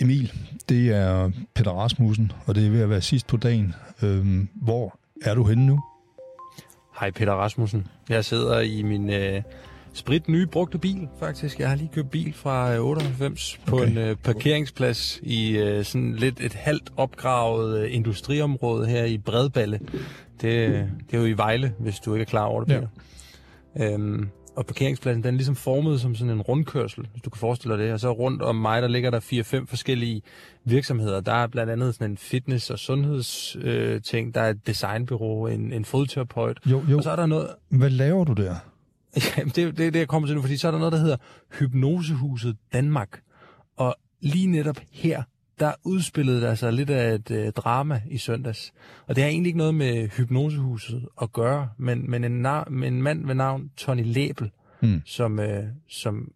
Emil, det er Peter Rasmussen, og det er ved at være sidst på dagen. Øhm, hvor er du henne nu? Hej Peter Rasmussen. Jeg sidder i min øh, sprit nye brugte bil, faktisk. Jeg har lige købt bil fra øh, 98 okay. på en øh, parkeringsplads i øh, sådan lidt et halvt opgravet øh, industriområde her i Bredballe. Det, det er jo i Vejle, hvis du ikke er klar over det, Peter. Ja. Øhm, og parkeringspladsen, den er ligesom formet som sådan en rundkørsel, hvis du kan forestille dig det. Og så rundt om mig, der ligger der fire-fem forskellige virksomheder. Der er blandt andet sådan en fitness- og sundhedsting. Øh, ting. der er et designbyrå, en, en fodterapeut. Jo, jo. Og så er der noget... Hvad laver du der? Jamen, det er det, det, jeg kommer til nu, fordi så er der noget, der hedder Hypnosehuset Danmark. Og lige netop her, der udspillede der sig lidt af et øh, drama i søndags. Og det har egentlig ikke noget med hypnosehuset at gøre, men, men en, med en mand ved navn Tony Lebel, mm. som, øh, som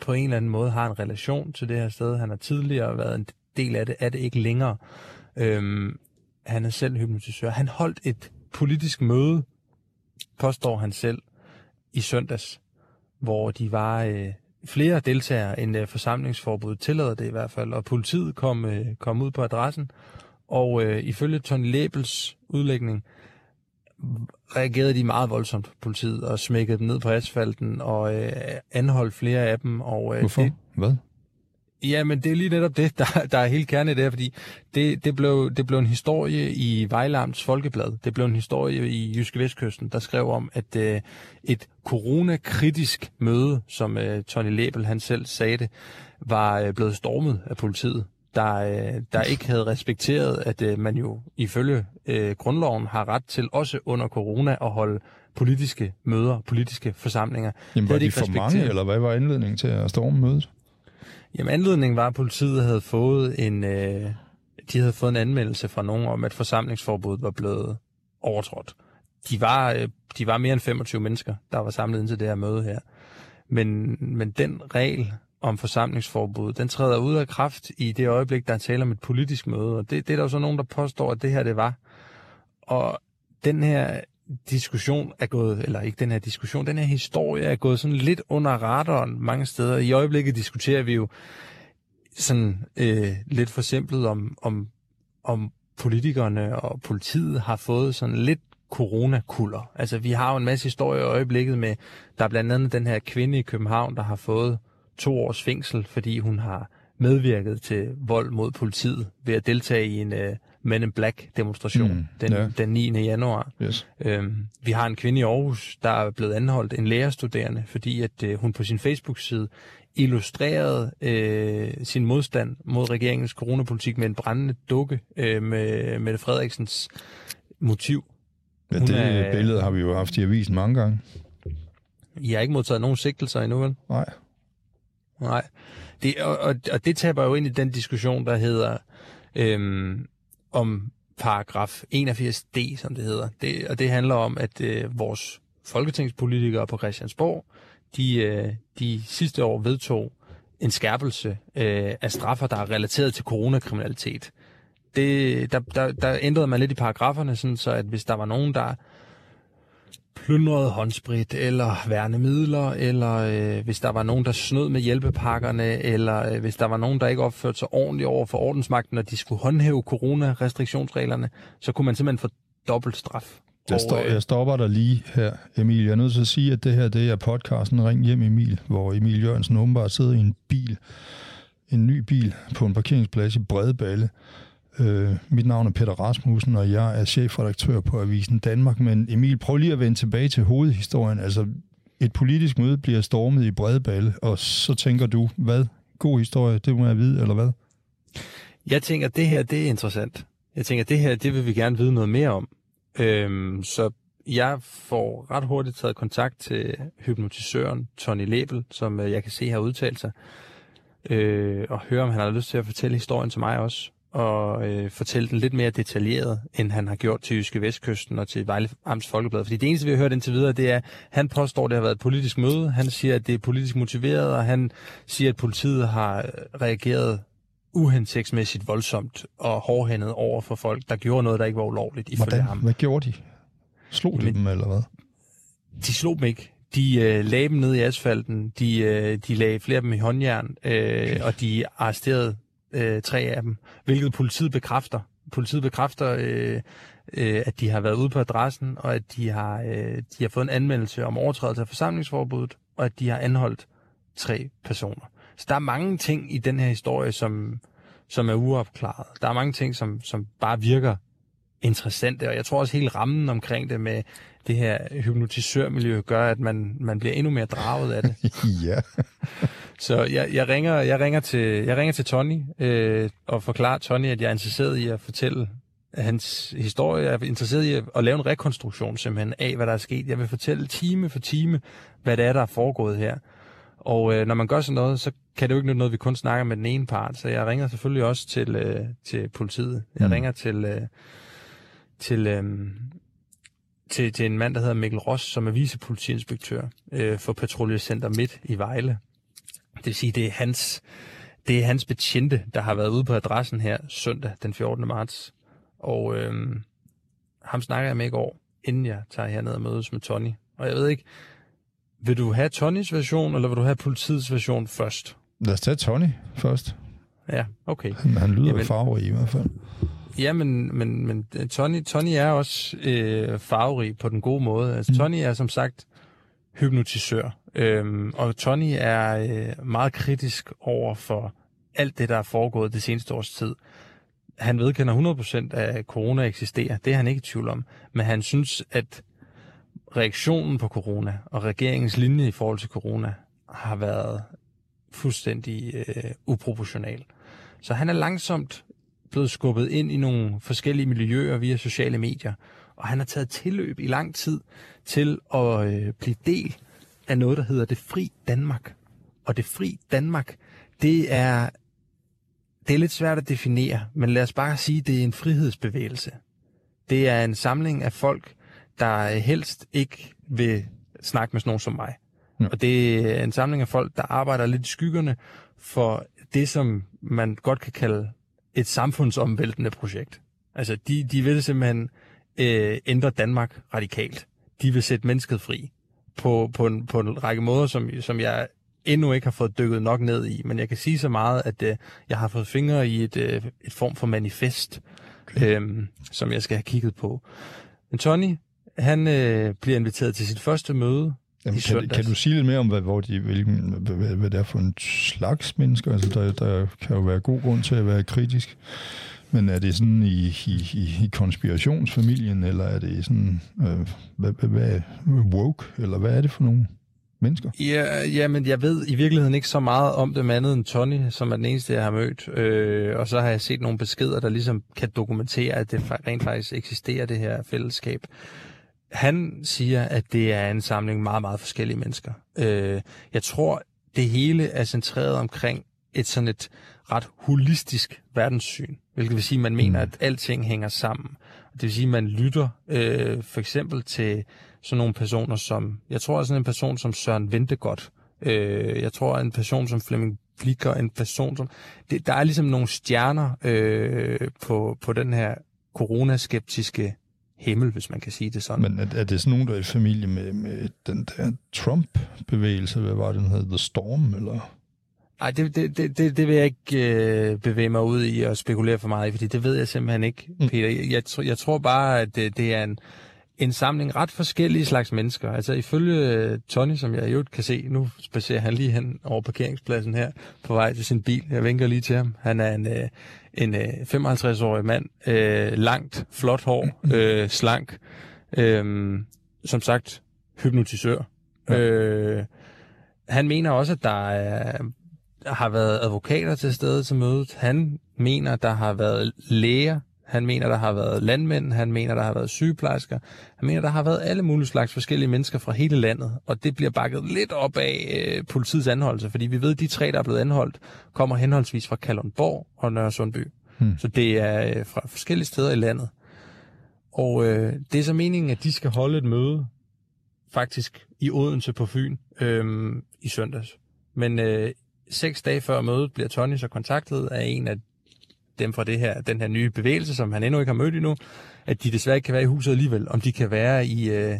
på en eller anden måde har en relation til det her sted. Han har tidligere været en del af det, er det ikke længere. Øhm, han er selv hypnotisør. Han holdt et politisk møde, påstår han selv, i søndags, hvor de var øh, flere deltagere end øh, forsamlingsforbuddet tillader det i hvert fald, og politiet kom, øh, kom ud på adressen, og øh, ifølge Tony Lebels udlægning reagerede de meget voldsomt på politiet og smækkede dem ned på asfalten og øh, anholdt flere af dem. Og, øh, Hvorfor? Det, Hvad? Ja, men det er lige netop det, der, der er helt kerne i det fordi det, det, blev, det blev en historie i Vejlamts Folkeblad. Det blev en historie i Jyske Vestkysten, der skrev om, at øh, et coronakritisk møde, som øh, Tony Lebel han selv sagde det, var øh, blevet stormet af politiet der, øh, der ikke havde respekteret, at øh, man jo ifølge øh, grundloven har ret til også under corona at holde politiske møder, politiske forsamlinger. Jamen var de, de for mange, eller hvad var anledningen til at storme mødet? Jamen anledningen var, at politiet havde fået en, øh, de havde fået en anmeldelse fra nogen om, at forsamlingsforbuddet var blevet overtrådt. De var, øh, de var mere end 25 mennesker, der var samlet ind til det her møde her. Men, men den regel om forsamlingsforbud, den træder ud af kraft i det øjeblik, der er tale om et politisk møde. Og det, det er der jo så nogen, der påstår, at det her det var. Og den her diskussion er gået, eller ikke den her diskussion, den her historie er gået sådan lidt under radaren mange steder. I øjeblikket diskuterer vi jo sådan øh, lidt for simpelt om, om, om politikerne og politiet har fået sådan lidt coronakuller. Altså vi har jo en masse historier i øjeblikket med, der er blandt andet den her kvinde i København, der har fået to års fængsel, fordi hun har medvirket til vold mod politiet ved at deltage i en øh, men in Black demonstration mm, den, ja. den 9. januar. Yes. Øhm, vi har en kvinde i Aarhus, der er blevet anholdt, en lærerstuderende, fordi at uh, hun på sin Facebook-side illustrerede uh, sin modstand mod regeringens coronapolitik med en brændende dukke uh, med Mette Frederiksens motiv. Ja, det er, billede har vi jo haft i avisen mange gange. I har ikke modtaget nogen sigtelser endnu, vel? Nej. Nej. Det, og, og, og det taber jo ind i den diskussion, der hedder øhm, om paragraf 81d, som det hedder. Det, og det handler om, at øh, vores folketingspolitikere på Christiansborg, de, øh, de sidste år vedtog en skærpelse øh, af straffer, der er relateret til coronakriminalitet. Det, der, der, der ændrede man lidt i paragraferne, sådan så at hvis der var nogen, der plyndrede håndsprit, eller værnemidler, eller øh, hvis der var nogen, der snød med hjælpepakkerne, eller øh, hvis der var nogen, der ikke opførte sig ordentligt over for ordensmagten, når de skulle håndhæve coronarestriktionsreglerne, så kunne man simpelthen få dobbelt straf. Jeg, stop, øh, jeg stopper dig lige her, Emil. Jeg er nødt til at sige, at det her det er podcasten Ring hjem Emil, hvor Emil Jørgensen åbenbart sidder i en bil, en ny bil på en parkeringsplads i Bredballe, Øh, mit navn er Peter Rasmussen, og jeg er chefredaktør på Avisen Danmark. Men Emil, prøv lige at vende tilbage til hovedhistorien. Altså, et politisk møde bliver stormet i Bredballe, og så tænker du, hvad? God historie, det må jeg vide, eller hvad? Jeg tænker, det her, det er interessant. Jeg tænker, det her, det vil vi gerne vide noget mere om. Øhm, så jeg får ret hurtigt taget kontakt til hypnotisøren Tony Lebel, som øh, jeg kan se har udtalt sig, øh, og høre, om han har lyst til at fortælle historien til mig også og øh, fortælle den lidt mere detaljeret, end han har gjort til Jyske Vestkysten og til Vejle Amts Folkeblad. Fordi det eneste, vi har hørt indtil videre, det er, at han påstår, at det har været et politisk møde. Han siger, at det er politisk motiveret, og han siger, at politiet har reageret uhensigtsmæssigt voldsomt og hårdhændet over for folk, der gjorde noget, der ikke var ulovligt ifølge Hvordan? ham. Hvad gjorde de? Slog de dem, eller hvad? De slog dem ikke. De øh, lagde dem ned i asfalten, de, øh, de lagde flere af dem i håndjern, øh, og de arresterede øh, tre af dem, hvilket politiet bekræfter. Politiet bekræfter, øh, øh, at de har været ude på adressen, og at de har, øh, de har fået en anmeldelse om overtrædelse af forsamlingsforbuddet, og at de har anholdt tre personer. Så der er mange ting i den her historie, som, som er uopklaret. Der er mange ting, som, som bare virker interessante, og jeg tror også hele rammen omkring det med det her hypnotisørmiljø gør, at man, man bliver endnu mere draget af det. ja. Så jeg, jeg, ringer, jeg, ringer til, jeg ringer til Tony øh, og forklarer Tony, at jeg er interesseret i at fortælle hans historie. Jeg er interesseret i at, lave en rekonstruktion simpelthen af, hvad der er sket. Jeg vil fortælle time for time, hvad det er, der er foregået her. Og øh, når man gør sådan noget, så kan det jo ikke noget, vi kun snakker med den ene part. Så jeg ringer selvfølgelig også til, øh, til politiet. Jeg mm. ringer til, øh, til, øh, til, til en mand, der hedder Mikkel Ross, som er vicepolitiinspektør øh, for Patruljecenter Midt i Vejle. Det vil sige, det er hans, det er hans betjente, der har været ude på adressen her søndag den 14. marts. Og øh, ham snakker jeg med i går, inden jeg tager herned og mødes med Tony. Og jeg ved ikke, vil du have Tonys version, eller vil du have politiets version først? Lad os tage Tony først. Ja, okay. Han, han lyder Jamen, farverig i hvert fald. Ja, men, men, men Tony, Tony er også øh, farverig på den gode måde. Altså, mm. Tony er som sagt hypnotisør, øhm, og Tony er øh, meget kritisk over for alt det, der er foregået det seneste års tid. Han vedkender 100% at corona eksisterer. Det er han ikke i tvivl om. Men han synes, at reaktionen på corona og regeringens linje i forhold til corona har været fuldstændig øh, uproportional. Så han er langsomt blevet skubbet ind i nogle forskellige miljøer via sociale medier, og han har taget tilløb i lang tid til at øh, blive del af noget, der hedder det fri Danmark. Og det fri Danmark, det er, det er lidt svært at definere, men lad os bare sige, det er en frihedsbevægelse. Det er en samling af folk, der helst ikke vil snakke med sådan nogen som mig. Ja. Og det er en samling af folk, der arbejder lidt i skyggerne for det, som man godt kan kalde et samfundsomvæltende projekt. Altså, de, de vil simpelthen øh, ændre Danmark radikalt. De vil sætte mennesket fri på, på, en, på en række måder, som, som jeg endnu ikke har fået dykket nok ned i. Men jeg kan sige så meget, at øh, jeg har fået fingre i et, øh, et form for manifest, okay. øh, som jeg skal have kigget på. Men Tony, han øh, bliver inviteret til sit første møde Jamen, kan, kan du sige lidt mere om, hvad, hvor de, hvilken, hvad, hvad det er for en slags mennesker? Altså, der, der kan jo være god grund til at være kritisk. Men er det sådan i, i, i konspirationsfamilien, eller er det sådan, øh, hvad, hvad, hvad, woke, eller hvad er det for nogle mennesker? Ja, ja, men jeg ved i virkeligheden ikke så meget om dem andet end Tony, som er den eneste, jeg har mødt. Øh, og så har jeg set nogle beskeder, der ligesom kan dokumentere, at det rent faktisk eksisterer, det her fællesskab. Han siger, at det er en samling meget, meget forskellige mennesker. Øh, jeg tror, det hele er centreret omkring et sådan et ret holistisk verdenssyn, hvilket vil sige, at man mener, mm. at alting hænger sammen. Det vil sige, at man lytter øh, for eksempel til sådan nogle personer som, jeg tror sådan en person som Søren Ventegodt, øh, jeg tror en person som Flemming Blikker, en person som, det, der er ligesom nogle stjerner øh, på, på den her coronaskeptiske himmel, hvis man kan sige det sådan. Men er, er det sådan nogen, der er i familie med, med den der Trump-bevægelse? Hvad var det, den hed? The Storm, eller? Nej, det, det, det, det vil jeg ikke øh, bevæge mig ud i og spekulere for meget i, fordi det ved jeg simpelthen ikke, mm. Peter. Jeg, jeg, jeg tror bare, at det, det er en, en samling ret forskellige slags mennesker. Altså ifølge øh, Tony, som jeg jo kan se, nu spacerer han lige hen over parkeringspladsen her på vej til sin bil. Jeg vinker lige til ham. Han er en, øh, en øh, 55-årig mand, øh, langt, flot hår, øh, slank, øh, som sagt hypnotisør. Ja. Øh, han mener også, at der er, har været advokater til stede til mødet. Han mener, der har været læger han mener, der har været landmænd, han mener, der har været sygeplejersker, han mener, der har været alle mulige slags forskellige mennesker fra hele landet, og det bliver bakket lidt op af øh, politiets anholdelse, fordi vi ved, at de tre, der er blevet anholdt, kommer henholdsvis fra Kalundborg og Nørre Sundby. Hmm. Så det er øh, fra forskellige steder i landet. Og øh, det er så meningen, at de skal holde et møde, faktisk i Odense på Fyn, øh, i søndags. Men øh, seks dage før mødet bliver Tony så kontaktet af en af dem fra det her, den her nye bevægelse, som han endnu ikke har mødt endnu, at de desværre ikke kan være i huset alligevel, om de kan være i, øh,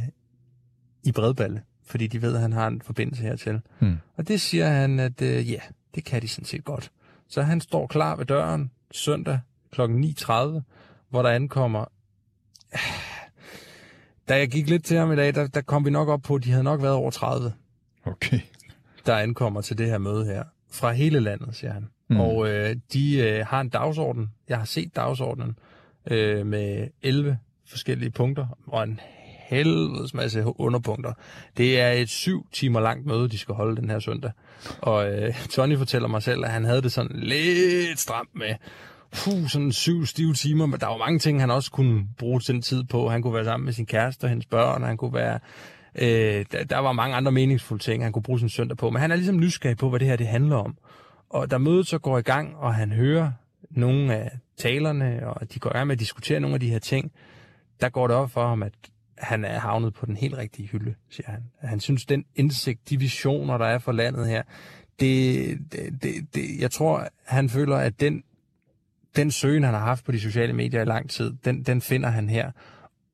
i Bredballe. fordi de ved, at han har en forbindelse hertil. Hmm. Og det siger han, at øh, ja, det kan de sådan set godt. Så han står klar ved døren søndag kl. 9.30, hvor der ankommer... Da jeg gik lidt til ham i dag, der, der kom vi nok op på, at de havde nok været over 30, Okay. der ankommer til det her møde her. Fra hele landet, siger han. Mm. Og øh, de øh, har en dagsorden. Jeg har set dagsordenen øh, med 11 forskellige punkter og en helvedes masse underpunkter. Det er et syv timer langt møde, de skal holde den her søndag. Og øh, Tony fortæller mig selv, at han havde det sådan lidt stramt med puh, sådan syv stive timer, men der var mange ting, han også kunne bruge sin tid på. Han kunne være sammen med sin kæreste og hendes børn, og han kunne være... Øh, der, der var mange andre meningsfulde ting, han kunne bruge sin søndag på, men han er ligesom nysgerrig på, hvad det her det handler om. Og da mødet så går i gang, og han hører nogle af talerne, og de går i gang med at diskutere nogle af de her ting, der går det op for ham, at han er havnet på den helt rigtige hylde, siger han. Han synes, den indsigt, de visioner, der er for landet her, det, det, det, det, jeg tror, han føler, at den, den søgen, han har haft på de sociale medier i lang tid, den, den finder han her.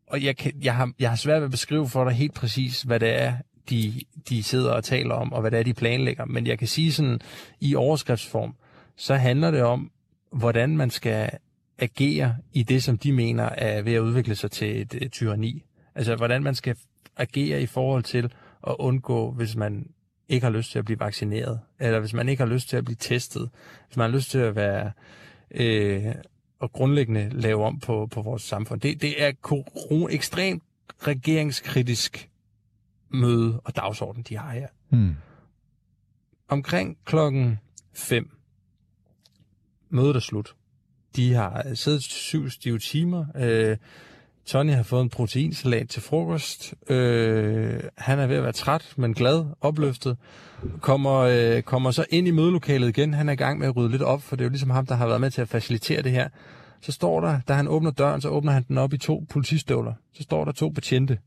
Og jeg, kan, jeg, har, jeg har svært ved at beskrive for dig helt præcis, hvad det er, de, de sidder og taler om, og hvad det er, de planlægger. Men jeg kan sige sådan, i overskriftsform, så handler det om, hvordan man skal agere i det, som de mener er ved at udvikle sig til et, et tyranni. Altså, hvordan man skal agere i forhold til at undgå, hvis man ikke har lyst til at blive vaccineret, eller hvis man ikke har lyst til at blive testet, hvis man har lyst til at være øh, og grundlæggende lave om på, på vores samfund. Det, det er koron, ekstremt regeringskritisk møde og dagsorden, de har her. Hmm. Omkring klokken 5. Mødet er slut. De har siddet syv stive timer. Øh, Tony har fået en proteinsalat til frokost. Øh, han er ved at være træt, men glad, opløftet. Kommer, øh, kommer så ind i mødelokalet igen. Han er i gang med at rydde lidt op, for det er jo ligesom ham, der har været med til at facilitere det her. Så står der, da han åbner døren, så åbner han den op i to politistøvler. Så står der to betjente.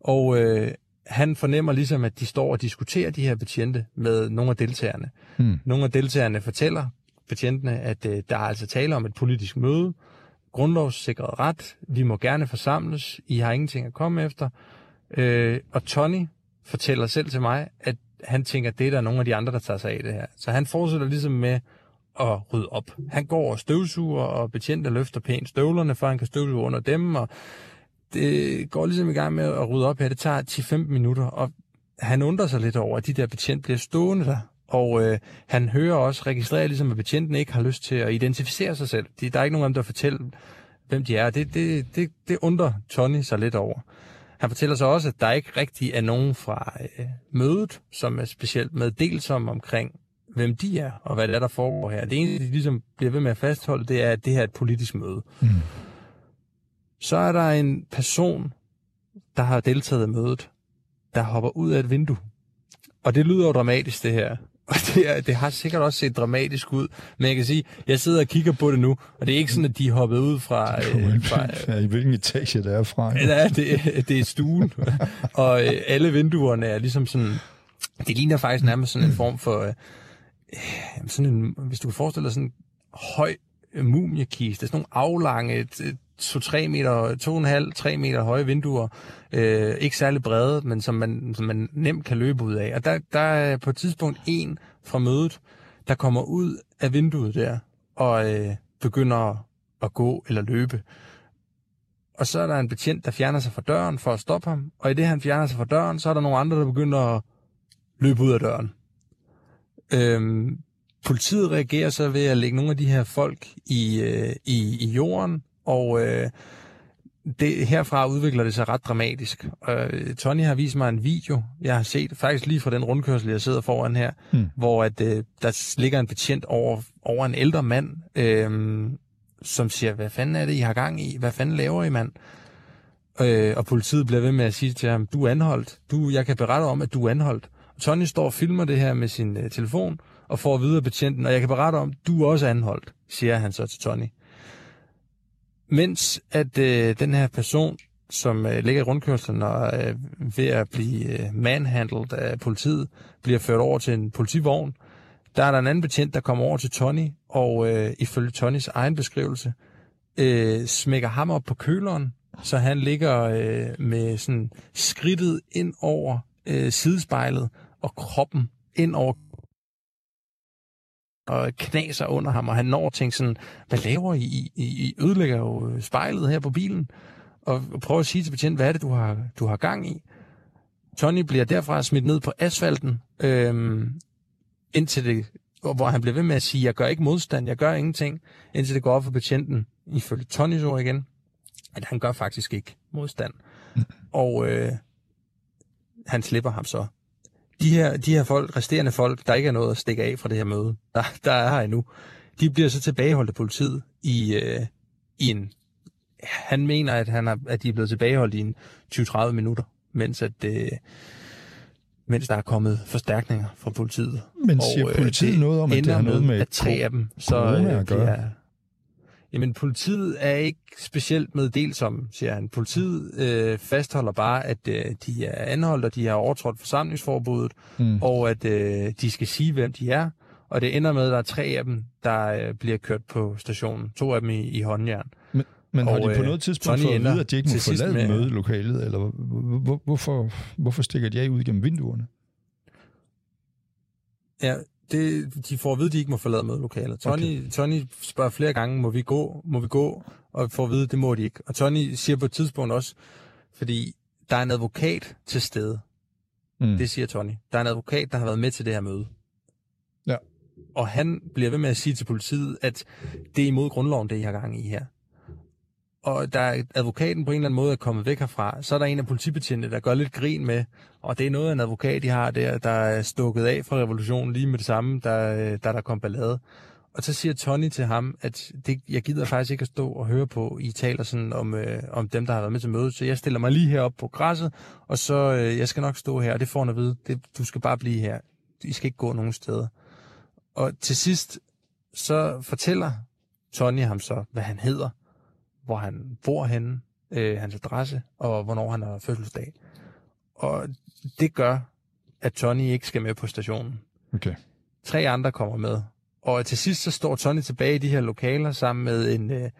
Og øh, han fornemmer ligesom, at de står og diskuterer de her betjente med nogle af deltagerne. Hmm. Nogle af deltagerne fortæller betjentene, at øh, der er altså tale om et politisk møde, grundlovssikret ret, vi må gerne forsamles, I har ingenting at komme efter. Øh, og Tony fortæller selv til mig, at han tænker, at det er der nogle af de andre, der tager sig af det her. Så han fortsætter ligesom med at rydde op. Han går og støvsuger, og betjente løfter pænt støvlerne, for han kan støvsuge under dem, og det går ligesom i gang med at rydde op her. Det tager 10-15 minutter, og han undrer sig lidt over, at de der betjent bliver stående der. Og øh, han hører også, registrerer ligesom, at betjenten ikke har lyst til at identificere sig selv. De, der er ikke nogen af dem, der fortæller, hvem de er. Det, det, det, det undrer Tony sig lidt over. Han fortæller så også, at der ikke rigtig er nogen fra øh, mødet, som er specielt meddelsom omkring, hvem de er, og hvad det er, der foregår her. Det eneste, de ligesom bliver ved med at fastholde, det er, at det her er et politisk møde. Mm. Så er der en person, der har deltaget i mødet, der hopper ud af et vindue. Og det lyder jo dramatisk, det her. Og det, er, det har sikkert også set dramatisk ud. Men jeg kan sige, jeg sidder og kigger på det nu, og det er ikke sådan, at de er hoppet ud fra... Øh, fra ja, I hvilken etage det er fra. Ja, det, det er stuen. og øh, alle vinduerne er ligesom sådan... Det ligner faktisk nærmest sådan en form for... Øh, sådan en, hvis du kan forestille dig sådan en høj øh, mumiekiste, sådan nogle aflange, 2-3 meter, 2,5-3 meter høje vinduer, øh, ikke særlig brede, men som man, som man nemt kan løbe ud af. Og der, der er på et tidspunkt en fra mødet, der kommer ud af vinduet der, og øh, begynder at gå eller løbe. Og så er der en betjent, der fjerner sig fra døren for at stoppe ham, og i det han fjerner sig fra døren, så er der nogle andre, der begynder at løbe ud af døren. Øhm, politiet reagerer så ved at lægge nogle af de her folk i, øh, i, i jorden, og øh, det, herfra udvikler det sig ret dramatisk. Øh, Tony har vist mig en video, jeg har set faktisk lige fra den rundkørsel, jeg sidder foran her, Hmm. hvor at, øh, der ligger en betjent over, over en ældre mand, øh, som siger, hvad fanden er det, I har gang i? Hvad fanden laver I, mand? Øh, og politiet bliver ved med at sige til ham, du er anholdt. Du, jeg kan berette om, at du er anholdt. Tony står og filmer det her med sin øh, telefon, og får videre betjenten, og jeg kan berette om, du er også anholdt, siger han så til Tony. Mens at øh, den her person, som øh, ligger i rundkørslen og øh, ved at blive øh, manhandlet af politiet, bliver ført over til en politivogn, der er der en anden betjent, der kommer over til Tony, og øh, ifølge Tonys egen beskrivelse, øh, smækker ham op på køleren, så han ligger øh, med sådan skridtet ind over øh, sidespejlet og kroppen ind over og knaser under ham, og han når at tænke sådan, hvad laver I? I, I ødelægger jo spejlet her på bilen, og prøver at sige til betjent, hvad er det, du har, du har gang i? Tony bliver derfra smidt ned på asfalten, øhm, indtil det, hvor han bliver ved med at sige, jeg gør ikke modstand, jeg gør ingenting, indtil det går op for betjenten, ifølge Tonys ord igen, at han gør faktisk ikke modstand. Mm. Og øh, han slipper ham så. De her, de her folk, resterende folk, der ikke er noget at stikke af fra det her møde, der, der er her endnu, de bliver så tilbageholdt af politiet i, øh, i en... Han mener, at, han er, at de er blevet tilbageholdt i en 20-30 minutter, mens at... Øh, mens der er kommet forstærkninger fra politiet. Men siger og, øh, politiet noget om, at det har noget med at tre af dem, så øh, de er, Jamen, politiet er ikke specielt meddelsom, siger han. Politiet øh, fastholder bare, at øh, de er anholdt, og de har overtrådt forsamlingsforbuddet, mm. og at øh, de skal sige, hvem de er. Og det ender med, at der er tre af dem, der øh, bliver kørt på stationen. To af dem i, i håndjern. Men, men og, har de på øh, noget tidspunkt fået at vide, at de ikke må forlade med, mødelokalet? Eller hvor, hvorfor, hvorfor stikker de af ud gennem vinduerne? Ja, det, de får at vide, at de ikke må forlade mødelokalet. Tony, okay. Tony spørger flere gange, må vi gå, må vi gå, og får at vide, at det må de ikke. Og Tony siger på et tidspunkt også, fordi der er en advokat til stede. Mm. Det siger Tony. Der er en advokat, der har været med til det her møde. Ja. Og han bliver ved med at sige til politiet, at det er imod grundloven, det I har gang i her og der advokaten på en eller anden måde er kommet væk herfra, så er der en af politibetjentene, der gør lidt grin med, og det er noget af en advokat, de har der, der er stukket af fra revolutionen lige med det samme, der, der der kom ballade. Og så siger Tony til ham, at det, jeg gider faktisk ikke at stå og høre på, I taler sådan om, øh, om dem, der har været med til mødet, så jeg stiller mig lige herop på græsset, og så øh, jeg skal nok stå her, og det får han at vide, det, du skal bare blive her. I skal ikke gå nogen steder. Og til sidst, så fortæller Tony ham så, hvad han hedder, hvor han bor henne, øh, hans adresse, og hvornår han har fødselsdag. Og det gør, at Tony ikke skal med på stationen. Okay. Tre andre kommer med. Og til sidst så står Tony tilbage i de her lokaler sammen med en, øh,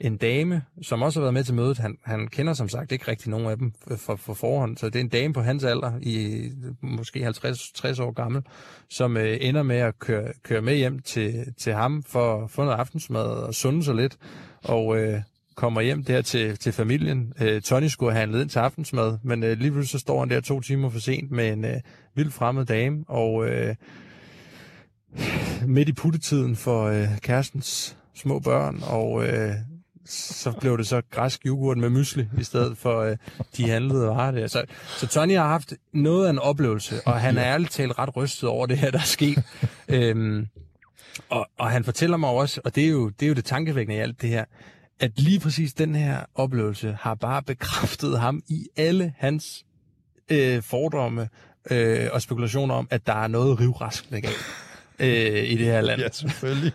en dame, som også har været med til mødet. Han, han kender som sagt ikke rigtig nogen af dem for, for forhånd, så det er en dame på hans alder, i måske 50-60 år gammel, som øh, ender med at køre, køre med hjem til, til ham for at få noget aftensmad og sunde sig lidt. Og øh, kommer hjem der til, til familien. Øh, Tony skulle have handlet ind til aftensmad, men øh, lige pludselig så står han der to timer for sent med en øh, vild fremmed dame, og øh, midt i puttetiden for øh, kærestens små børn, og øh, så blev det så græsk yoghurt med mysli, i stedet for øh, de handlede varer der. Så, så Tony har haft noget af en oplevelse, og han er ærligt talt ret rystet over det her, der er sket. øhm, og, og han fortæller mig også, og det er, jo, det er jo det tankevækkende i alt det her, at lige præcis den her oplevelse har bare bekræftet ham i alle hans øh, fordomme øh, og spekulationer om, at der er noget rivraskende galt øh, i det her land. Ja, selvfølgelig.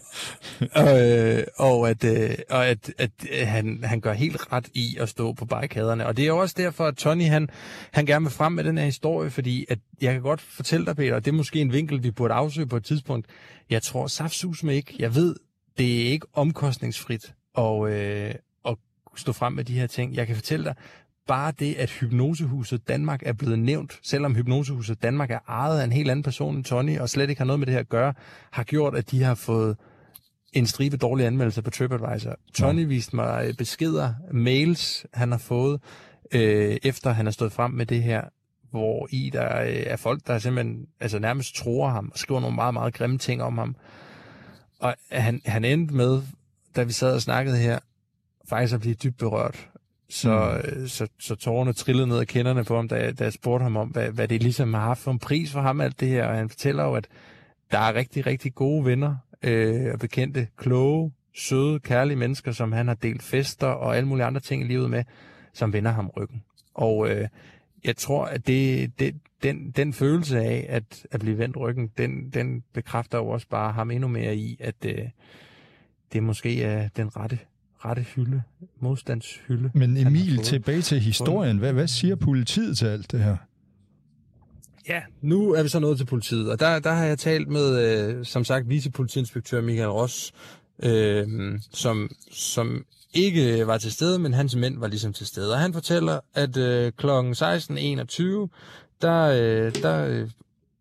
og, øh, og at, øh, og at, at øh, han, han gør helt ret i at stå på barrikaderne. Og det er også derfor, at Tony han, han gerne vil frem med den her historie, fordi at jeg kan godt fortælle dig, Peter, og det er måske en vinkel, vi burde afsøge på et tidspunkt. Jeg tror saftsus med ikke. Jeg ved, det er ikke omkostningsfrit og, øh, og stå frem med de her ting. Jeg kan fortælle dig, bare det, at Hypnosehuset Danmark er blevet nævnt, selvom Hypnosehuset Danmark er ejet af en helt anden person end Tony, og slet ikke har noget med det her at gøre, har gjort, at de har fået en stribe dårlige anmeldelser på TripAdvisor. Tony ja. viste mig beskeder, mails, han har fået, øh, efter han har stået frem med det her, hvor i der er folk, der simpelthen altså nærmest tror ham og skriver nogle meget, meget grimme ting om ham. Og han, han endte med da vi sad og snakkede her, faktisk at blive dybt berørt. Så, mm. så, så tårerne trillede ned af kenderne på ham, da, da jeg spurgte ham om, hvad, hvad det ligesom har haft for en pris for ham, alt det her. Og han fortæller jo, at der er rigtig, rigtig gode venner øh, og bekendte, kloge, søde, kærlige mennesker, som han har delt fester og alle mulige andre ting i livet med, som vender ham ryggen. Og øh, jeg tror, at det, det, den, den følelse af at, at blive vendt ryggen, den, den bekræfter jo også bare ham endnu mere i, at, øh, det måske er den rette, rette hylde, modstandshylde. Men Emil, tilbage til historien. Hvad, hvad siger politiet til alt det her? Ja, nu er vi så nået til politiet, og der, der har jeg talt med, øh, som sagt, vicepolitiinspektør Michael Ross, øh, som, som ikke var til stede, men hans mænd var ligesom til stede. Og han fortæller, at øh, kl. 16.21, der, øh, der øh,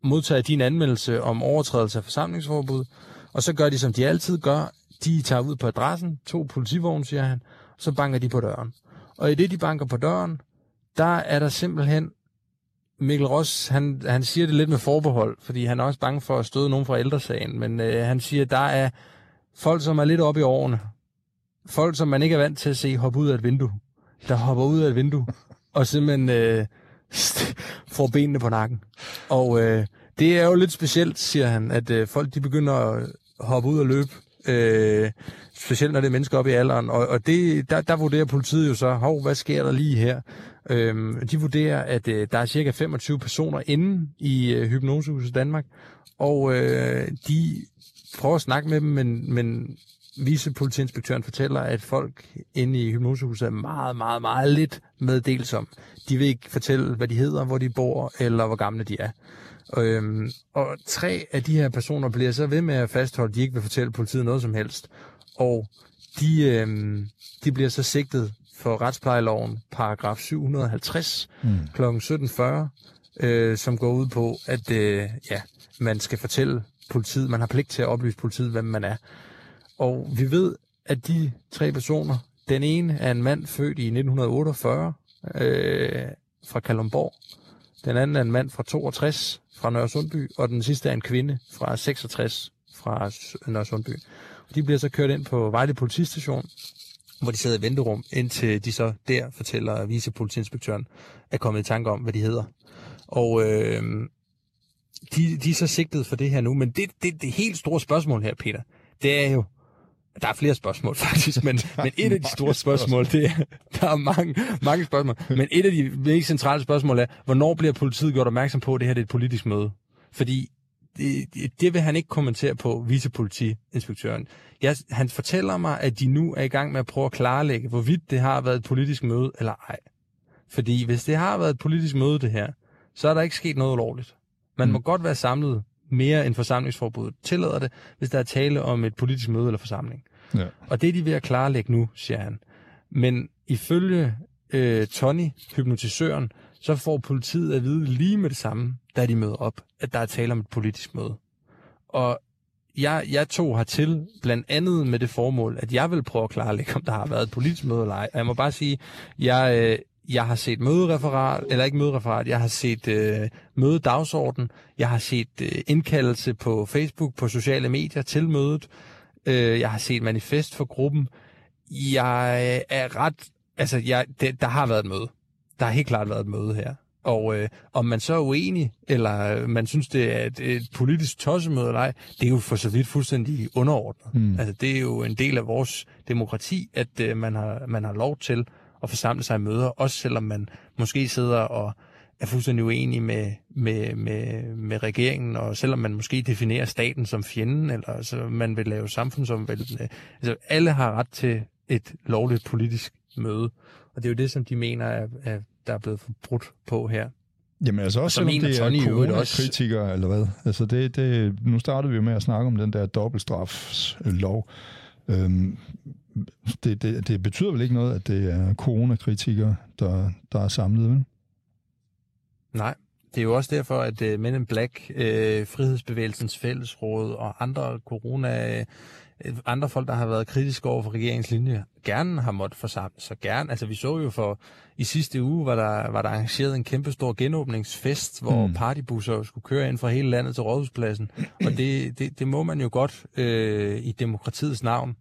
modtager de en anmeldelse om overtrædelse af forsamlingsforbud, og så gør de, som de altid gør. De tager ud på adressen, to politivogne, siger han, og så banker de på døren. Og i det, de banker på døren, der er der simpelthen Mikkel Ross, han, han siger det lidt med forbehold, fordi han er også bange for at støde nogen fra ældresagen, men øh, han siger, at der er folk, som er lidt oppe i årene. Folk, som man ikke er vant til at se hoppe ud af et vindue. Der hopper ud af et vindue, og simpelthen øh, får benene på nakken. Og øh, det er jo lidt specielt, siger han, at øh, folk de begynder at hoppe ud og løbe. Øh, specielt når det er mennesker op i alderen. Og, og det, der, der vurderer politiet jo så, hov, hvad sker der lige her? Øhm, de vurderer, at øh, der er cirka 25 personer inde i øh, Hypnosehuset Danmark, og øh, de prøver at snakke med dem, men, men vicepolitiinspektøren fortæller, at folk inde i hypnosehuset er meget, meget, meget lidt meddelsom. De vil ikke fortælle, hvad de hedder, hvor de bor, eller hvor gamle de er. Øhm, og tre af de her personer bliver så ved med at fastholde, at de ikke vil fortælle politiet noget som helst. Og de, øhm, de bliver så sigtet for retsplejeloven, paragraf 750, mm. kl. 17.40, øh, som går ud på, at øh, ja, man skal fortælle politiet, man har pligt til at oplyse politiet, hvem man er. Og vi ved, at de tre personer, den ene er en mand født i 1948 øh, fra Kalumborg, den anden er en mand fra 62 fra Nørresundby, og den sidste er en kvinde fra 66 fra Nørresundby. Og De bliver så kørt ind på Vejle politistation, hvor de sidder i venterum, indtil de så der fortæller vicepolitiinspektøren, er kommet i tanke om, hvad de hedder. Og øh, de, de er så sigtet for det her nu, men det, det, det helt store spørgsmål her, Peter, det er jo, der er flere spørgsmål faktisk, men, men et af de store spørgsmål, det er, der er mange, mange spørgsmål, men et af de mest centrale spørgsmål er, hvornår bliver politiet gjort opmærksom på, at det her det er et politisk møde? Fordi det, det vil han ikke kommentere på, vicepolitiinspektøren. Jeg, han fortæller mig, at de nu er i gang med at prøve at klarlægge, hvorvidt det har været et politisk møde eller ej. Fordi hvis det har været et politisk møde, det her, så er der ikke sket noget ulovligt. Man mm. må godt være samlet mere end forsamlingsforbuddet tillader det, hvis der er tale om et politisk møde eller forsamling. Ja. Og det er de ved at klarlægge nu, siger han. Men ifølge øh, Tony, hypnotisøren, så får politiet at vide lige med det samme, da de møder op, at der er tale om et politisk møde. Og jeg, jeg tog hertil blandt andet med det formål, at jeg vil prøve at klarlægge, om der har været et politisk møde eller ej. Og jeg må bare sige, jeg, øh, jeg har set mødereferat, eller ikke mødereferat, jeg har set øh, mødedagsorden, jeg har set øh, indkaldelse på Facebook, på sociale medier til mødet, øh, jeg har set manifest for gruppen. Jeg er ret, altså jeg, det, der har været et møde. Der har helt klart været et møde her. Og øh, om man så er uenig, eller man synes, det er et, et politisk tossemøde eller ej, det er jo for så vidt fuldstændig underordnet. Mm. Altså, det er jo en del af vores demokrati, at øh, man, har, man har lov til at forsamle sig i møder, også selvom man måske sidder og er fuldstændig uenig med, med, med, med regeringen, og selvom man måske definerer staten som fjenden, eller så man vil lave samfundsomvæltende. Altså, alle har ret til et lovligt politisk møde, og det er jo det, som de mener, er, er der er blevet forbrudt på her. Jamen altså også selvom det er corona-kritikere, også... eller hvad? Altså det, det, nu startede vi jo med at snakke om den der dobbeltstrafslov. Øhm, det, det, det betyder vel ikke noget, at det er coronakritikere, der, der er samlet, vel? Nej, det er jo også derfor, at uh, Men in Black, uh, Frihedsbevægelsens Fællesråd og andre corona uh, andre folk, der har været kritiske over for regeringens linje, gerne har måttet forsamle sig. Gerne. Altså, vi så jo for i sidste uge, var der, var der arrangeret en kæmpe stor genåbningsfest, hvor mm. partybusser skulle køre ind fra hele landet til Rådhuspladsen. Og det, det, det må man jo godt øh, i demokratiets navn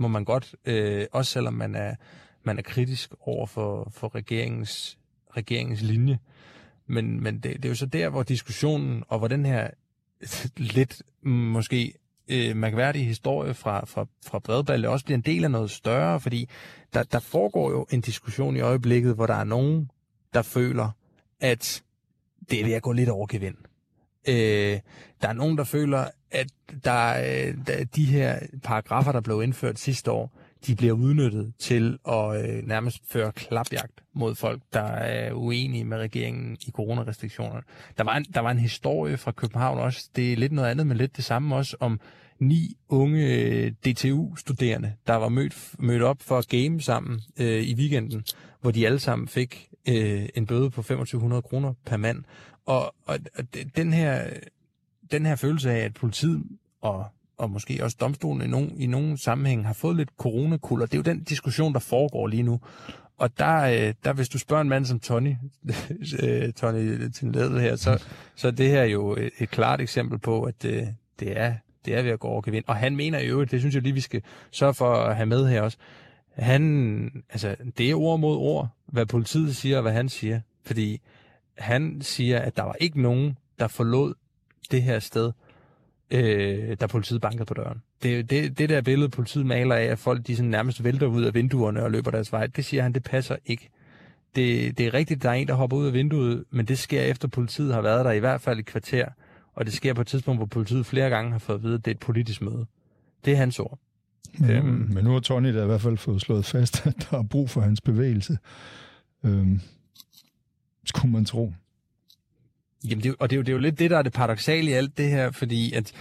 må man godt, øh, også selvom man er, man er kritisk over for, for regeringens, regeringens linje. Men, men det, det er jo så der, hvor diskussionen, og hvor den her lidt måske øh, mærkværdige historie fra, fra, fra Bredballe også bliver en del af noget større, fordi der, der foregår jo en diskussion i øjeblikket, hvor der er nogen, der føler, at det er ved at gå lidt over gevind. Øh, der er nogen, der føler, at der, øh, der, de her paragrafer, der blev indført sidste år, de bliver udnyttet til at øh, nærmest føre klapjagt mod folk, der er uenige med regeringen i coronarestriktionerne. Der var, en, der var en historie fra København også, det er lidt noget andet, men lidt det samme også, om ni unge øh, DTU-studerende, der var mødt, mødt op for at game sammen øh, i weekenden, hvor de alle sammen fik øh, en bøde på 2500 kroner per mand. Og, og, og den her den her følelse af, at politiet og, og måske også domstolen i nogen, i nogen sammenhæng har fået lidt coronakulder, det er jo den diskussion, der foregår lige nu. Og der, øh, der hvis du spørger en mand som Tony, øh, Tony øh, til her, så, så det her jo et klart eksempel på, at det, det er det er ved at gå over gevind. Og han mener jo, det synes jeg lige, vi skal sørge for at have med her også. Han, altså, det er ord mod ord, hvad politiet siger og hvad han siger. Fordi han siger, at der var ikke nogen, der forlod det her sted, øh, da politiet bankede på døren. Det, det, det der billede, politiet maler af, at folk de sådan nærmest vælter ud af vinduerne og løber deres vej, det siger han, det passer ikke. Det, det er rigtigt, der er en, der hopper ud af vinduet, men det sker efter politiet har været der i hvert fald et kvarter. Og det sker på et tidspunkt, hvor politiet flere gange har fået at vide, at det er et politisk møde. Det er hans ord. Men, øhm, men nu har Tony da i hvert fald fået slået fast, at der er brug for hans bevægelse. Øhm, skulle man tro. Jamen, det, og det er, jo, det er jo lidt det, der er det paradoxale i alt det her, fordi at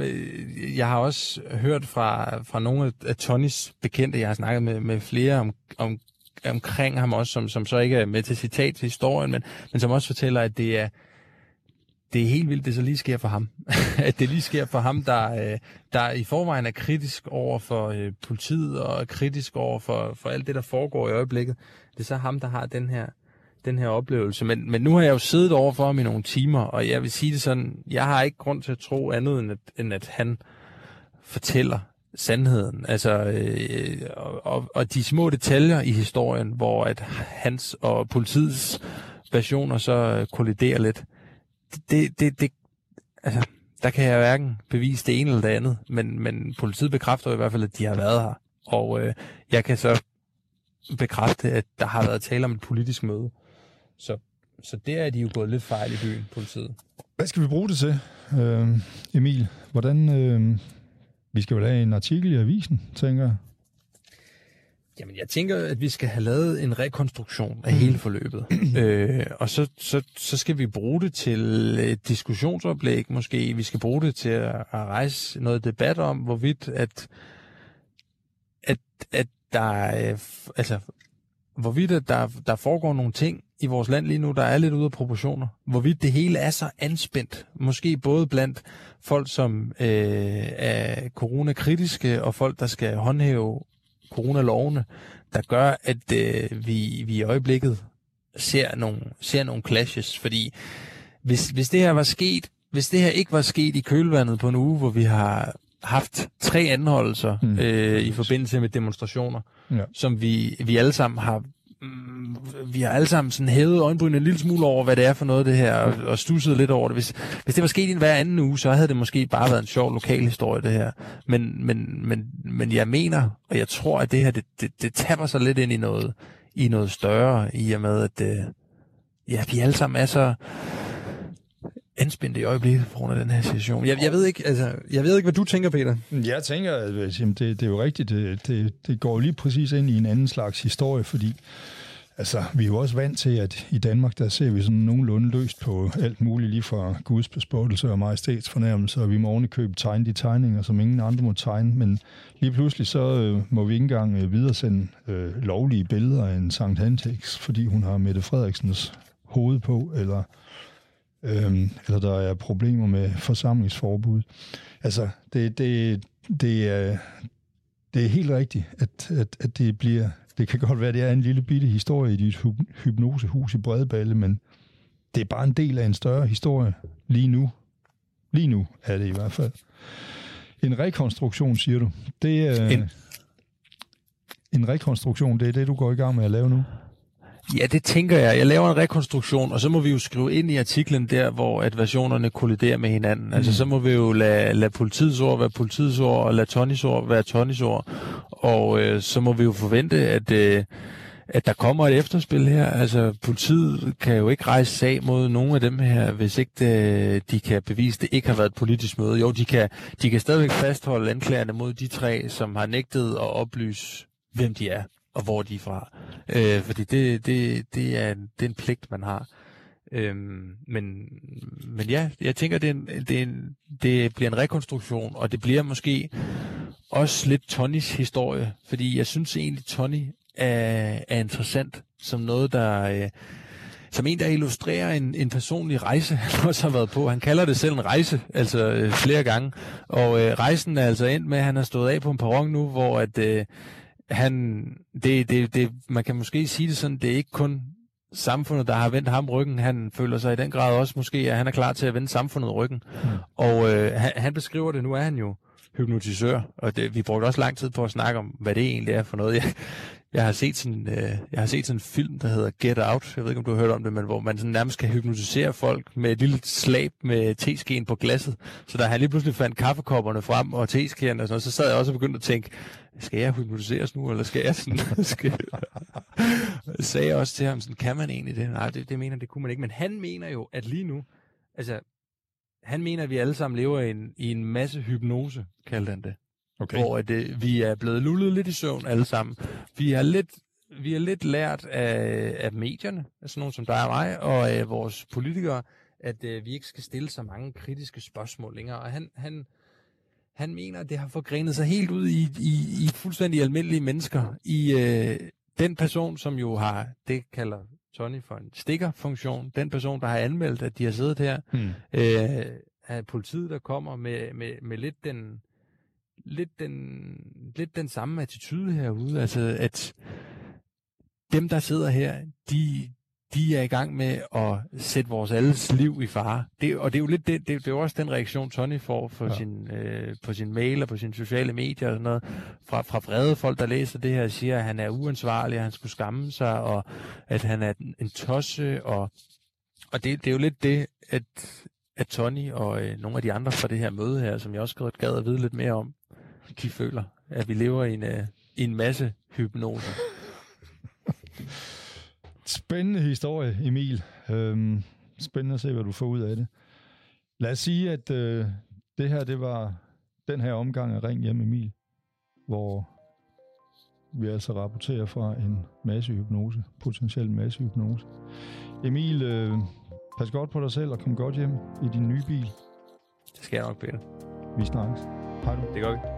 øh, jeg har også hørt fra, fra nogle af Tonys bekendte, jeg har snakket med, med flere om, om, omkring ham også, som, som så ikke er med til citat til historien, men, men som også fortæller, at det er, det er helt vildt, det så lige sker for ham. at det lige sker for ham, der, øh, der i forvejen er kritisk over for øh, politiet og er kritisk over for, for alt det, der foregår i øjeblikket. Det er så ham, der har den her, den her oplevelse. Men, men nu har jeg jo siddet over for ham i nogle timer, og jeg vil sige det sådan, jeg har ikke grund til at tro andet, end at, end at han fortæller sandheden. Altså, øh, og, og de små detaljer i historien, hvor at hans og politiets versioner så kolliderer lidt det, det, det, altså, der kan jeg hverken bevise det ene eller det andet, men, men politiet bekræfter i hvert fald, at de har været her. Og øh, jeg kan så bekræfte, at der har været tale om et politisk møde. Så, så der er de jo gået lidt fejl i byen, politiet. Hvad skal vi bruge det til, øh, Emil? Hvordan, øh, vi skal vel have en artikel i avisen, tænker jeg. Jamen, jeg tænker, at vi skal have lavet en rekonstruktion af mm. hele forløbet. øh, og så, så, så skal vi bruge det til et diskussionsoplæg måske. Vi skal bruge det til at, at rejse noget debat om, hvorvidt at, at, at der er, altså, hvorvidt at der, der foregår nogle ting i vores land lige nu, der er lidt ude af proportioner. Hvorvidt det hele er så anspændt. Måske både blandt folk, som øh, er coronakritiske, og folk, der skal håndhæve coronalovene, der gør, at øh, vi, vi i øjeblikket ser nogle, ser nogle clashes. Fordi hvis, hvis det her var sket, hvis det her ikke var sket i kølvandet på en uge, hvor vi har haft tre anholdelser mm. øh, i forbindelse med demonstrationer, ja. som vi, vi alle sammen har Mm, vi har alle sammen sådan hævet øjenbrynene en lille smule over, hvad det er for noget det her, og, og stusset lidt over det. Hvis, hvis det var sket i hver anden uge, så havde det måske bare været en sjov lokal historie, det her. Men, men, men, men jeg mener, og jeg tror, at det her, det, det, det taber sig lidt ind i noget, i noget større, i og med, at det, ja, vi alle sammen er så anspændte i øjeblikket på grund af den her situation. Jeg, jeg, ved ikke, altså, jeg ved ikke, hvad du tænker, Peter. Jeg tænker, at det, det er jo rigtigt. Det, det, det går lige præcis ind i en anden slags historie, fordi altså, vi er jo også vant til, at i Danmark, der ser vi sådan nogenlunde løst på alt muligt, lige fra Guds bespottelse og majestætsfornærmelse, og vi må ovenikøbe tegne de tegninger, som ingen andre må tegne, men lige pludselig så øh, må vi ikke engang øh, videresende øh, lovlige billeder af en Sankt Hantex, fordi hun har Mette Frederiksens hoved på, eller øhm, eller der er problemer med forsamlingsforbud. Altså, det, det, det, er, det er helt rigtigt, at, at, at det bliver... Det kan godt være, det er en lille bitte historie i dit hypnosehus i Bredballe, men det er bare en del af en større historie lige nu. Lige nu er det i hvert fald. En rekonstruktion, siger du. Det er... En, en rekonstruktion, det er det, du går i gang med at lave nu? Ja, det tænker jeg. Jeg laver en rekonstruktion, og så må vi jo skrive ind i artiklen der, hvor at versionerne kolliderer med hinanden. Altså, mm. Altså, så må vi jo lade, lade politiets ord være politiets ord, og lade Tonys ord være Tonys ord. Og øh, så må vi jo forvente, at... Øh, at der kommer et efterspil her. Altså, politiet kan jo ikke rejse sag mod nogen af dem her, hvis ikke det, øh, de kan bevise, at det ikke har været et politisk møde. Jo, de kan, de kan stadigvæk fastholde anklagerne mod de tre, som har nægtet at oplyse, hvem de er og hvor de er fra. Øh, fordi det, det, det, er en, det er en pligt, man har. Øhm, men, men ja, jeg tænker, det, er en, det, er en, det bliver en rekonstruktion, og det bliver måske også lidt Tonys historie, fordi jeg synes egentlig, Tony er, er interessant som noget, der... Øh, som en, der illustrerer en, en personlig rejse, han også har været på. Han kalder det selv en rejse, altså øh, flere gange. Og øh, rejsen er altså endt med, at han har stået af på en perron nu, hvor at, øh, han, det, det, det, man kan måske sige det sådan, det er ikke kun samfundet, der har vendt ham ryggen. Han føler sig i den grad også måske, at han er klar til at vende samfundet ryggen. Mm. Og øh, han, han beskriver det, nu er han jo hypnotisør, og det, vi brugte også lang tid på at snakke om, hvad det egentlig er for noget. Jeg, jeg har set sådan, øh, jeg har set sådan en film, der hedder Get Out. Jeg ved ikke, om du har hørt om det, men hvor man sådan nærmest kan hypnotisere folk med et lille slab med teskeen på glasset. Så da han lige pludselig fandt kaffekopperne frem og teskeen og sådan noget, så sad jeg også og begyndte at tænke, skal jeg hypnotiseres nu, eller skal jeg sådan... skal... jeg sagde også til ham, sådan, kan man egentlig det? Nej, det, det mener det kunne man ikke. Men han mener jo, at lige nu, altså, han mener, at vi alle sammen lever i en, i en masse hypnose, kaldte han det. Okay. Hvor at, øh, vi er blevet lullet lidt i søvn alle sammen. Vi har lidt, vi har lidt lært af, af medierne, altså nogen som dig og mig, og af vores politikere, at øh, vi ikke skal stille så mange kritiske spørgsmål længere. Og han, han, han mener, at det har forgrenet sig helt ud i, i, i fuldstændig almindelige mennesker. I øh, den person, som jo har, det kalder Tony for en stikkerfunktion, den person, der har anmeldt, at de har siddet her, hmm. øh, er politiet, der kommer med, med, med lidt den lidt den, lidt den samme attitude herude, altså at dem, der sidder her, de, de er i gang med at sætte vores alles liv i fare. Det, og det er jo lidt det, det, det er jo også den reaktion, Tony får for ja. sin, øh, på sin mail og på sine sociale medier og sådan noget, fra, fra vrede folk, der læser det her, siger, at han er uansvarlig, at han skulle skamme sig, og at han er en tosse, og, og det, det er jo lidt det, at, at Tony og øh, nogle af de andre fra det her møde her, som jeg også godt gad at vide lidt mere om, de føler, at vi lever i en, uh, en masse hypnose. Spændende historie, Emil. Øhm, spændende at se, hvad du får ud af det. Lad os sige, at øh, det her, det var den her omgang af Ring hjem, Emil, hvor vi altså rapporterer fra en massehypnose, potentiel massehypnose. Emil, øh, pas godt på dig selv og kom godt hjem i din nye bil. Det skal jeg nok, Peter. Vi snakkes. Hej du. Det gør vi.